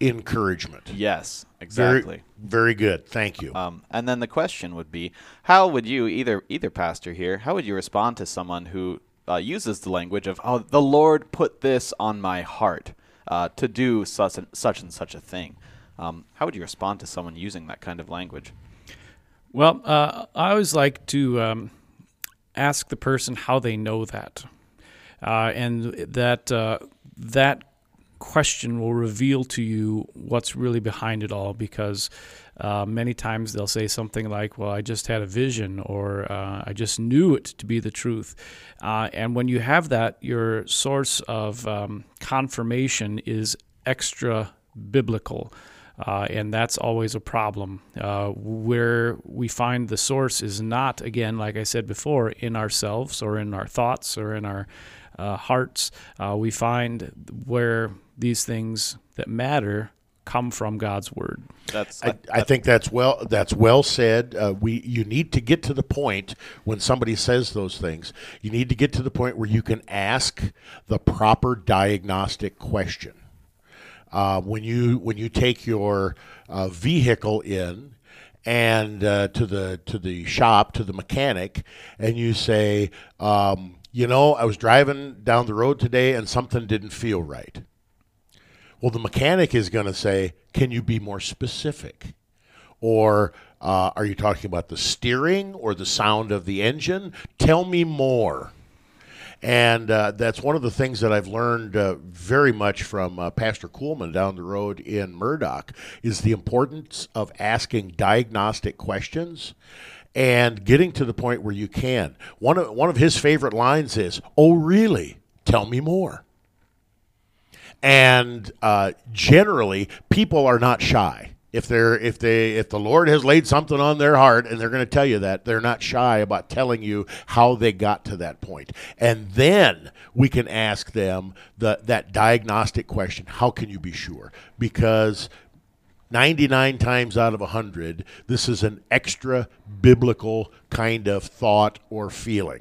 encouragement. Yes, exactly. Very, very good. Thank you. Um, and then the question would be, how would you, either either pastor here, how would you respond to someone who uh, uses the language of, "Oh, the Lord put this on my heart uh, to do such and such and such a thing"? Um, how would you respond to someone using that kind of language? Well, uh, I always like to um, ask the person how they know that, uh, and that uh, that question will reveal to you what's really behind it all. Because uh, many times they'll say something like, "Well, I just had a vision," or uh, "I just knew it to be the truth." Uh, and when you have that, your source of um, confirmation is extra biblical. Uh, and that's always a problem. Uh, where we find the source is not, again, like I said before, in ourselves or in our thoughts or in our uh, hearts. Uh, we find where these things that matter come from God's word. That's, I, I think that's well that's well said. Uh, we you need to get to the point when somebody says those things. You need to get to the point where you can ask the proper diagnostic question. Uh, when you when you take your uh, vehicle in and uh, to the to the shop to the mechanic and you say um, you know I was driving down the road today and something didn't feel right. Well the mechanic is going to say can you be more specific? Or uh, are you talking about the steering or the sound of the engine? Tell me more and uh, that's one of the things that I've learned uh, very much from uh, Pastor Kuhlman down the road in Murdock is the importance of asking diagnostic questions and getting to the point where you can. One of, one of his favorite lines is, Oh, really? Tell me more. And uh, generally, people are not shy if they're if they if the Lord has laid something on their heart and they're going to tell you that they're not shy about telling you how they got to that point. And then we can ask them the that diagnostic question how can you be sure? Because 99 times out of 100 this is an extra biblical kind of thought or feeling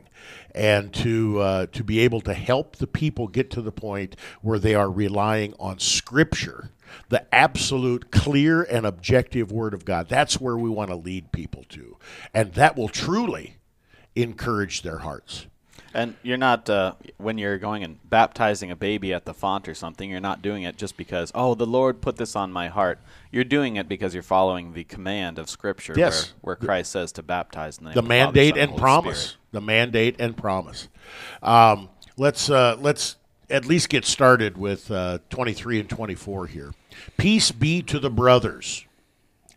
and to uh, to be able to help the people get to the point where they are relying on scripture the absolute clear and objective word of God. That's where we want to lead people to. And that will truly encourage their hearts. And you're not uh, when you're going and baptizing a baby at the font or something. You're not doing it just because oh the Lord put this on my heart. You're doing it because you're following the command of Scripture, Yes. where, where Christ says to baptize in the, name the of the Father, mandate Son, and Holy promise. Spirit. The mandate and promise. Um, let's uh, let's at least get started with uh, 23 and 24 here. Peace be to the brothers,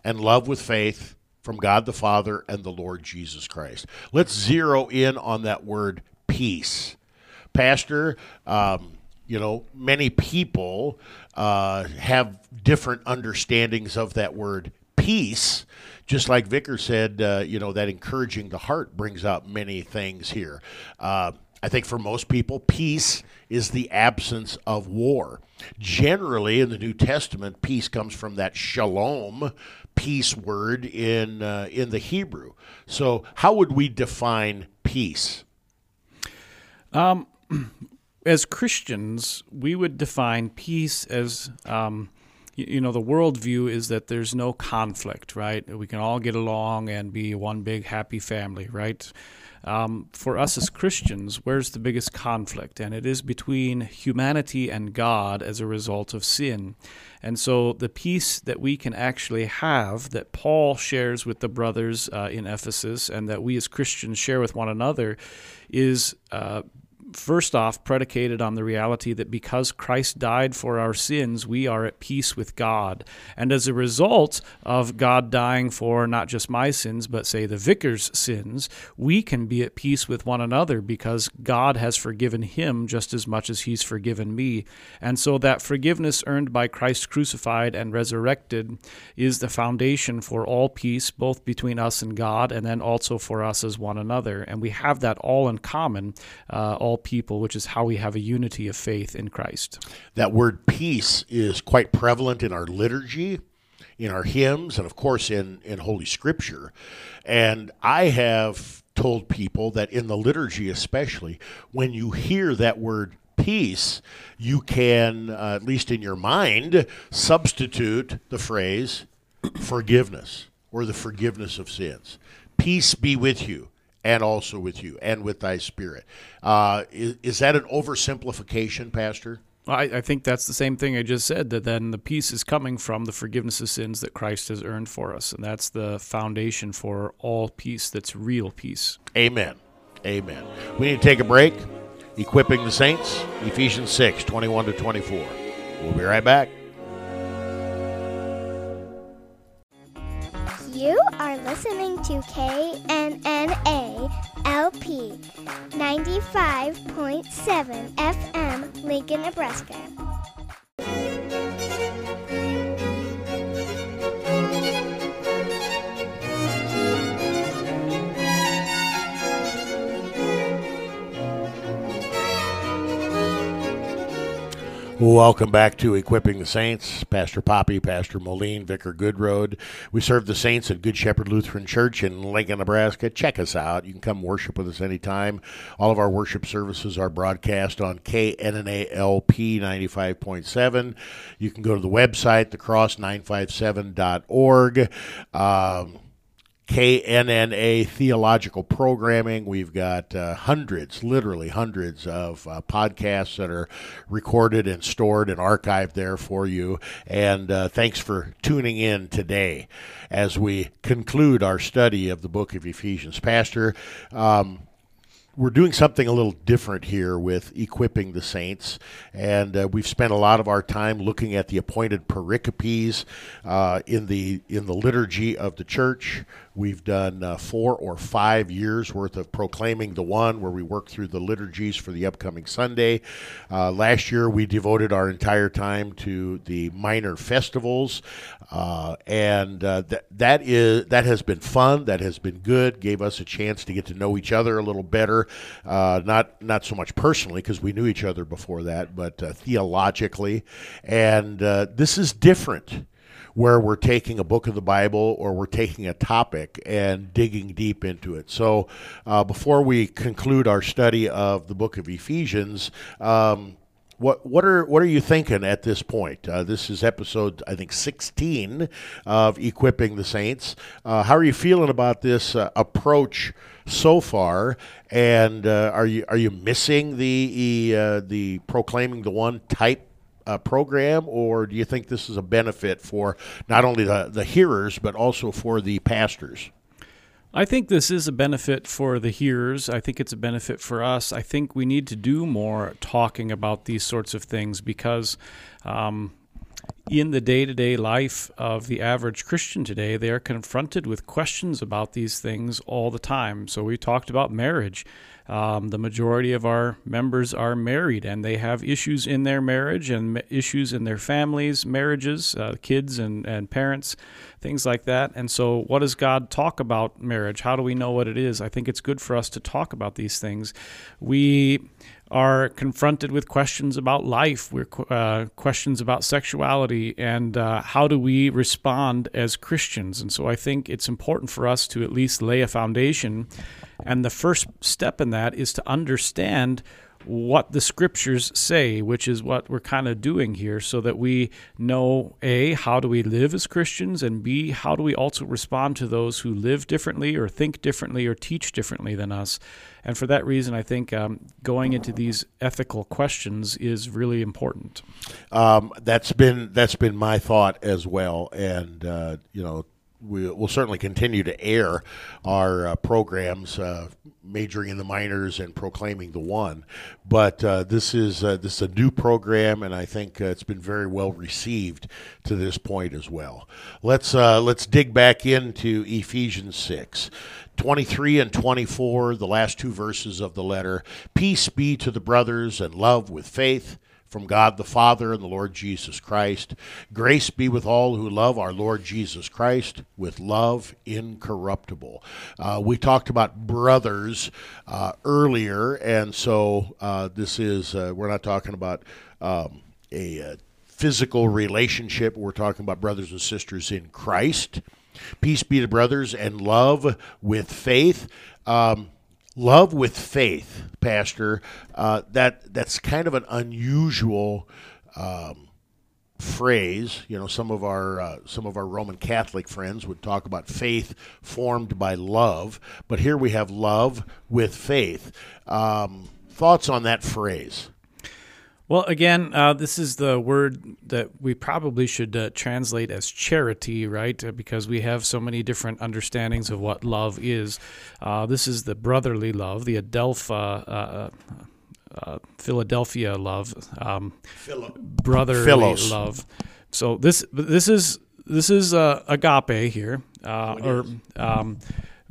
and love with faith from God the Father and the Lord Jesus Christ. Let's zero in on that word peace, Pastor. Um, you know, many people uh, have different understandings of that word peace. Just like Vicar said, uh, you know, that encouraging the heart brings out many things here. Uh, I think for most people, peace is the absence of war. Generally, in the New Testament, peace comes from that shalom peace word in uh, in the Hebrew. So, how would we define peace? [CLEARS THROAT] as Christians, we would define peace as, um, you, know, the worldview is that there's no conflict, right? We can all get along and be one big happy family, right? Um, for us as Christians, where's the biggest conflict? And it is between humanity and God as a result of sin. And so the peace that we can actually have, that Paul shares with the brothers uh, in Ephesus, and that we as Christians share with one another, is uh, first off predicated on the reality that because Christ died for our sins, we are at peace with God. And as a result of God dying for not just my sins, but say the vicar's sins, we can be at peace with one another because God has forgiven him just as much as he's forgiven me. And so that forgiveness earned by Christ crucified and resurrected is the foundation for all peace, both between us and God, and then also for us as one another. And we have that all in common, uh, all people, which is how we have a unity of faith in Christ. That word peace is quite prevalent in our liturgy, in our hymns, and of course in, in Holy Scripture. And I have told people that in the liturgy, especially, when you hear that word peace, you can, uh, at least in your mind, substitute the phrase forgiveness or the forgiveness of sins. Peace be with you and also with you and with thy spirit. Uh, is, is that an oversimplification, Pastor? I, I think that's the same thing I just said, that then the peace is coming from the forgiveness of sins that Christ has earned for us. And that's the foundation for all peace that's real peace. Amen. Amen. We need to take a break. Equipping the Saints, Ephesians 6, 21 to 24. We'll be right back. You are listening to KNNA LP 95.7 FM, Lincoln, Nebraska. Welcome back to Equipping the Saints. Pastor Poppe, Pastor Moline, Vicar Goodroad. We serve the saints at Good Shepherd Lutheran Church in Lincoln, Nebraska. Check us out. You can come worship with us anytime. All of our worship services are broadcast on KNNALP 95.7. You can go to the website, thecross957.org. Um, KNNA theological programming. We've got uh, hundreds, literally hundreds of uh, podcasts that are recorded and stored and archived there for you. And uh, thanks for tuning in today as we conclude our study of the book of Ephesians. Pastor, um, we're doing something a little different here with equipping the saints, and uh, we've spent a lot of our time looking at the appointed pericopes uh, in the in the liturgy of the church. We've done uh, four or five years worth of proclaiming the one, where we work through the liturgies for the upcoming Sunday. Uh, last year, we devoted our entire time to the minor festivals, uh, and uh, that that is that has been fun. That has been good. Gave us a chance to get to know each other a little better. Uh, not not so much personally because we knew each other before that, but uh, theologically. And uh, this is different where we're taking a book of the Bible or we're taking a topic and digging deep into it. So, uh, before we conclude our study of the book of Ephesians, um, what what are what are you thinking at this point? Uh, this is episode I think sixteen of equipping the saints. Uh, how are you feeling about this uh, approach so far? And uh, are you are you missing the uh, the proclaiming the one type? Uh, program, or do you think this is a benefit for not only the, the hearers but also for the pastors? I think this is a benefit for the hearers. I think it's a benefit for us. I think we need to do more talking about these sorts of things because um, in the day to day life of the average Christian today, they are confronted with questions about these things all the time. So we talked about marriage. Um, the majority of our members are married and they have issues in their marriage and issues in their families, marriages, uh, kids and, and parents, things like that. And so, what does God talk about marriage? How do we know what it is? I think it's good for us to talk about these things. We are confronted with questions about life, we're uh, questions about sexuality, and uh, how do we respond as Christians. And so I think it's important for us to at least lay a foundation. And the first step in that is to understand what the scriptures say, which is what we're kind of doing here, so that we know A, how do we live as Christians, and B, how do we also respond to those who live differently or think differently or teach differently than us. And for that reason, I think um, going into these ethical questions is really important. Um, that's been that's been my thought as well, and uh, you know we, will certainly continue to air our uh, programs, uh, majoring in the minors and proclaiming the one. But uh, this is uh, this is a new program, and I think uh, it's been very well received to this point as well. Let's uh, let's dig back into Ephesians six. 23 and 24, the last two verses of the letter. Peace be to the brothers and love with faith from God the Father and the Lord Jesus Christ. Grace be with all who love our Lord Jesus Christ with love incorruptible. Uh, we talked about brothers uh, earlier, and so uh, this is, uh, we're not talking about um, a uh, physical relationship, we're talking about brothers and sisters in Christ. Peace be to brothers and love with faith. Um, love with faith, Pastor. Uh, that that's kind of an unusual um, phrase. You know, some of our uh, some of our Roman Catholic friends would talk about faith formed by love, but here we have love with faith. Um, thoughts on that phrase? Well, again, uh, this is the word that we probably should uh, translate as charity, right? Uh, because we have so many different understandings of what love is. Uh, this is the brotherly love, the Adelpha. Uh, uh, Philadelphia love, um, brotherly Philos. love. So this this is this is agape here, or um,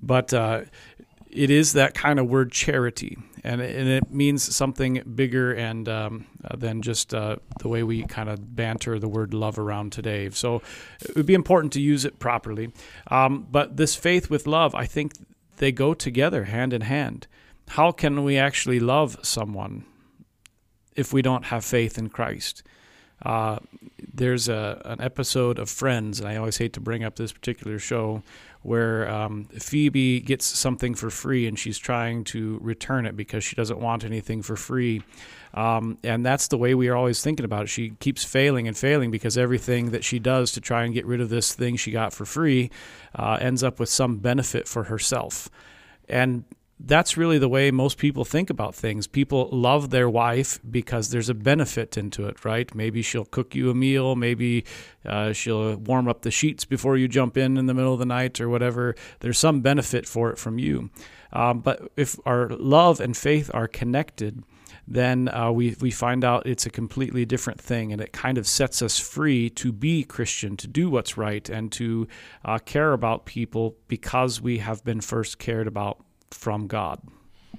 but it is that kind of word charity and it, and it means something bigger and um, uh, than just uh, the way we kind of banter the word love around today. So it would be important to use it properly. Um, but this faith with love, I think they go together hand in hand. How can we actually love someone if we don't have faith in Christ? Uh, there's a, an episode of Friends, and I always hate to bring up this particular show, where um, Phoebe gets something for free and she's trying to return it because she doesn't want anything for free. Um, and that's the way we are always thinking about it. She keeps failing and failing because everything that she does to try and get rid of this thing she got for free uh, ends up with some benefit for herself. And that's really the way most people think about things. People love their wife because there's a benefit into it, right? Maybe she'll cook you a meal, maybe uh, she'll warm up the sheets before you jump in in the middle of the night or whatever. There's some benefit for it from you. Um, but if our love and faith are connected, then uh, we, we find out it's a completely different thing, and it kind of sets us free to be Christian, to do what's right, and to uh, care about people because we have been first cared about from God.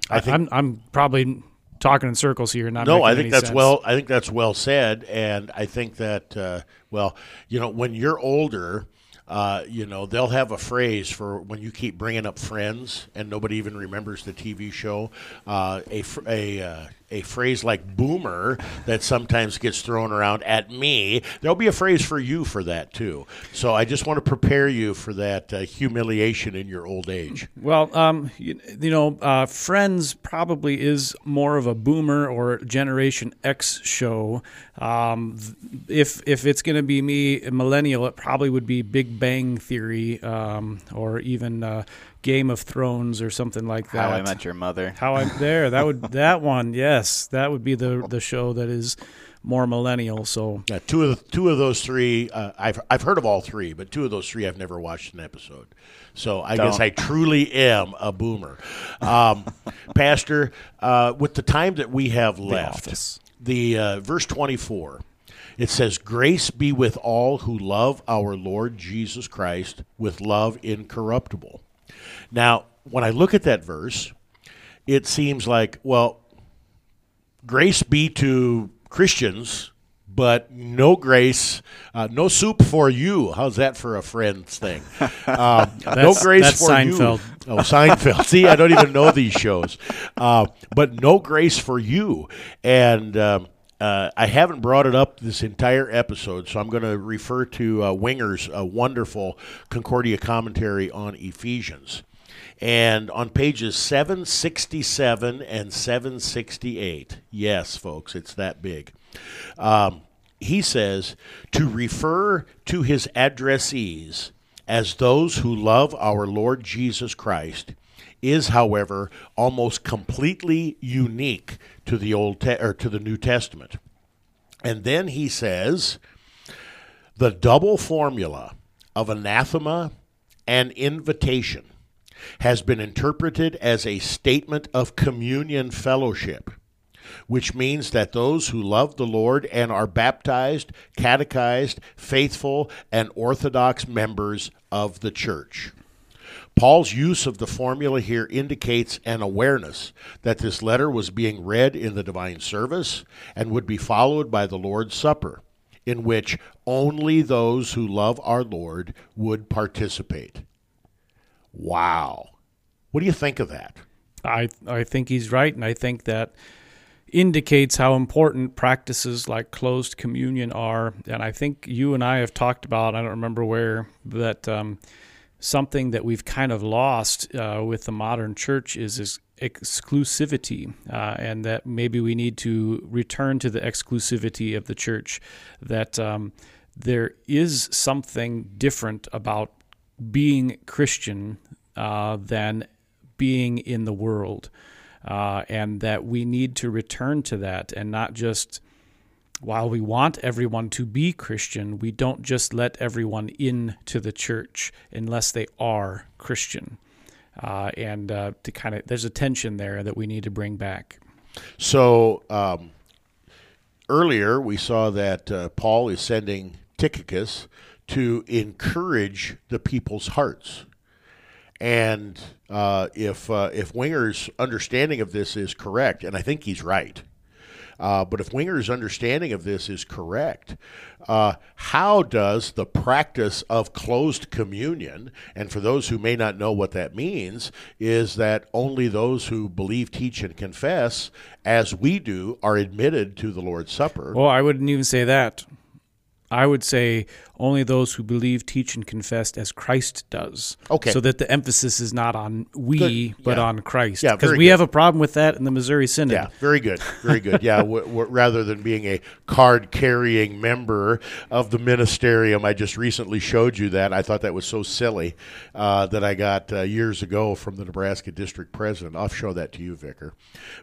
I think I'm, I'm probably talking in circles here. Not no, I think that's sense. well. I think that's well said, and I think that uh, well, you know, when you're older. Uh, you know, they'll have a phrase for when you keep bringing up Friends and nobody even remembers the TV show. Uh, a, a uh, a phrase like boomer that sometimes gets thrown around at me, there'll be a phrase for you for that too. So I just want to prepare you for that uh, humiliation in your old age. Well, um, you, you know, uh, Friends probably is more of a boomer or Generation X show. Um, if if it's going to be me, a millennial, it probably would be Big Bang Theory um, or even uh, Game of Thrones or something like that. How I Met Your Mother. How I'm there that would [LAUGHS] that one yes that would be the the show that is more millennial. So Yeah, two of the, two of those three, uh, I've I've heard of all three, but two of those three I've never watched an episode. So I guess Don't. I truly am a boomer, um, [LAUGHS] Pastor. Uh, with the time that we have left, Office. the uh, verse twenty four. It says, Grace be with all who love our Lord Jesus Christ with love incorruptible. Now, when I look at that verse, it seems like, well, grace be to Christians, but no grace, uh, no soup for you. How's that for a friend's thing? Um, [LAUGHS] no grace that's for Seinfeld. you. Oh, Seinfeld. See, I don't even know these shows. Uh, but no grace for you. And um, uh, I haven't brought it up this entire episode, so I'm going to refer to uh, Winger's uh, wonderful Concordia commentary on Ephesians. And on pages 767 and 768, yes, folks, it's that big. Um, he says to refer to his addressees as those who love our Lord Jesus Christ is, however, almost completely unique to the Old Te- or to the New Testament. And then he says the double formula of anathema and invitation has been interpreted as a statement of communion fellowship, which means that those who love the Lord and are baptized, catechized, faithful, and orthodox members of the church. Paul's use of the formula here indicates an awareness that this letter was being read in the divine service and would be followed by the Lord's Supper, in which only those who love our Lord would participate. Wow. What do you think of that? I I think he's right, and I think that indicates how important practices like closed communion are. And I think you and I have talked about. I don't remember where that um, something that we've kind of lost uh, with the modern church is is exclusivity, uh, and that maybe we need to return to the exclusivity of the church. That um, there is something different about being Christian uh, than being in the world, uh, and that we need to return to that and not just. While we want everyone to be Christian, we don't just let everyone into the church unless they are Christian. Uh, and uh, to kind of, there's a tension there that we need to bring back. So um, earlier we saw that uh, Paul is sending Tychicus to encourage the people's hearts. And uh, if uh, if Winger's understanding of this is correct, and I think he's right, uh, but if Winger's understanding of this is correct, uh, how does the practice of closed communion, and for those who may not know what that means, is that only those who believe, teach, and confess, as we do, are admitted to the Lord's Supper? Well, I wouldn't even say that. I would say only those who believe, teach, and confess as Christ does. Okay. So that the emphasis is not on we, Good. but Yeah. on Christ. Yeah, Because we good. have a problem with that in the Missouri Synod. Yeah, very good, very good. Yeah, w- w- rather than being a card-carrying member of the ministerium, I just recently showed you that. I thought that was so silly uh, that I got uh, years ago from the Nebraska district president. I'll show that to you, Vicar.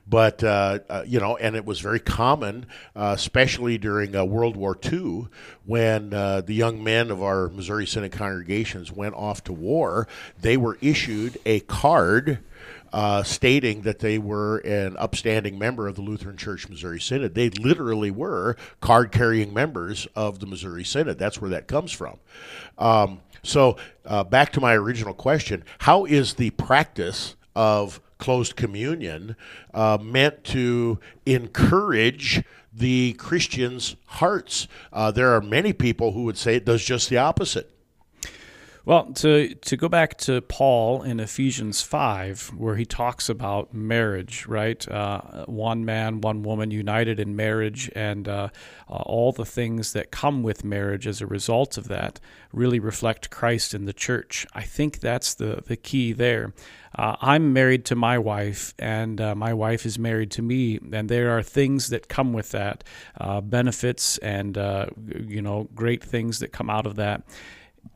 But uh, uh, you know, and it was very common, uh, especially during uh, World War II, when uh, the young men of our Missouri Synod congregations went off to war. They were issued a card uh, stating that they were an upstanding member of the Lutheran Church Missouri Synod. They literally were card carrying members of the Missouri Synod. That's where that comes from. Um, so, uh, back to my original question how is the practice of closed communion uh, meant to encourage the Christians' hearts? Uh, there are many people who would say it does just the opposite. Well, to to go back to Paul in Ephesians five, where he talks about marriage, right? Uh, one man, one woman, united in marriage, and uh, uh, all the things that come with marriage as a result of that really reflect Christ in the church. I think that's the the key there. Uh, I'm married to my wife, and uh, my wife is married to me, and there are things that come with that, uh, benefits and you know great things that come out of that.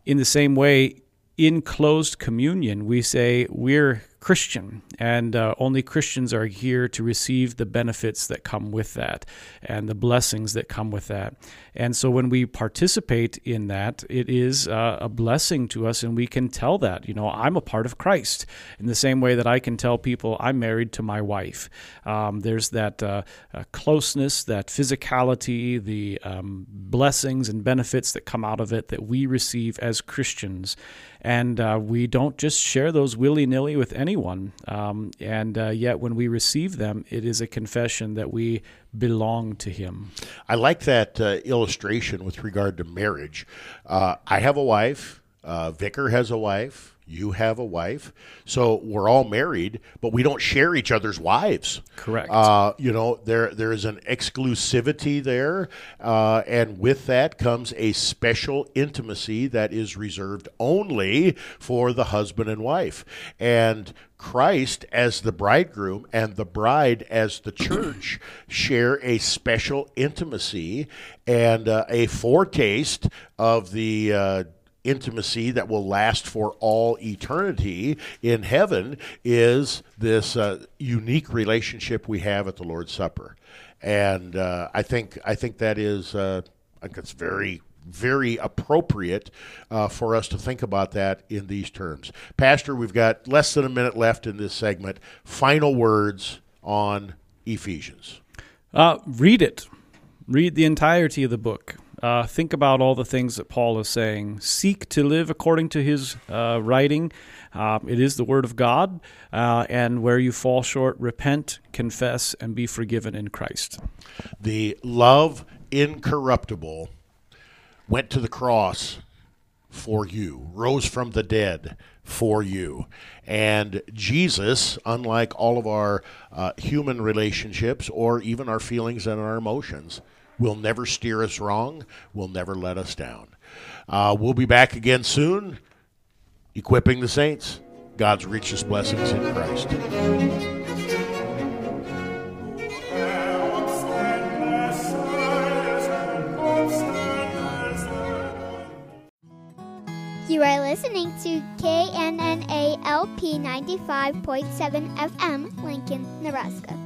In the same way, in closed communion, we say we're Christian, and uh, only Christians are here to receive the benefits that come with that and the blessings that come with that. And so when we participate in that, it is uh, a blessing to us, and we can tell that, you know, I'm a part of Christ in the same way that I can tell people I'm married to my wife. Um, there's that uh, uh closeness, that physicality, the um, blessings and benefits that come out of it that we receive as Christians. And uh, we don't just share those willy nilly with anyone. Um, and uh, yet, when we receive them, it is a confession that we belong to Him. I like that uh, illustration with regard to marriage. Uh, I have a wife, uh, Vicar has a wife you have a wife, so we're all married, but we don't share each other's wives. Correct. Uh, you know, there there is an exclusivity there, uh, and with that comes a special intimacy that is reserved only for the husband and wife. And Christ as the bridegroom and the bride as the church [COUGHS] share a special intimacy and uh, a foretaste of the uh, intimacy that will last for all eternity in heaven is this uh, unique relationship we have at the Lord's Supper, and uh, I think I think that is uh, I think it's very very appropriate uh, for us to think about that in these terms. Pastor, we've got less than a minute left in this segment. Final words on Ephesians. Uh, read it. Read the entirety of the book. Uh, think about all the things that Paul is saying. Seek to live according to his uh, writing. Uh, it is the Word of God. Uh, and where you fall short, repent, confess, and be forgiven in Christ. The love incorruptible went to the cross for you, rose from the dead for you. And Jesus, unlike all of our uh, human relationships or even our feelings and our emotions, will never steer us wrong, will never let us down. Uh, we'll be back again soon, equipping the saints. God's richest blessings in Christ. You are listening to KNNALP 95.7 FM, Lincoln, Nebraska.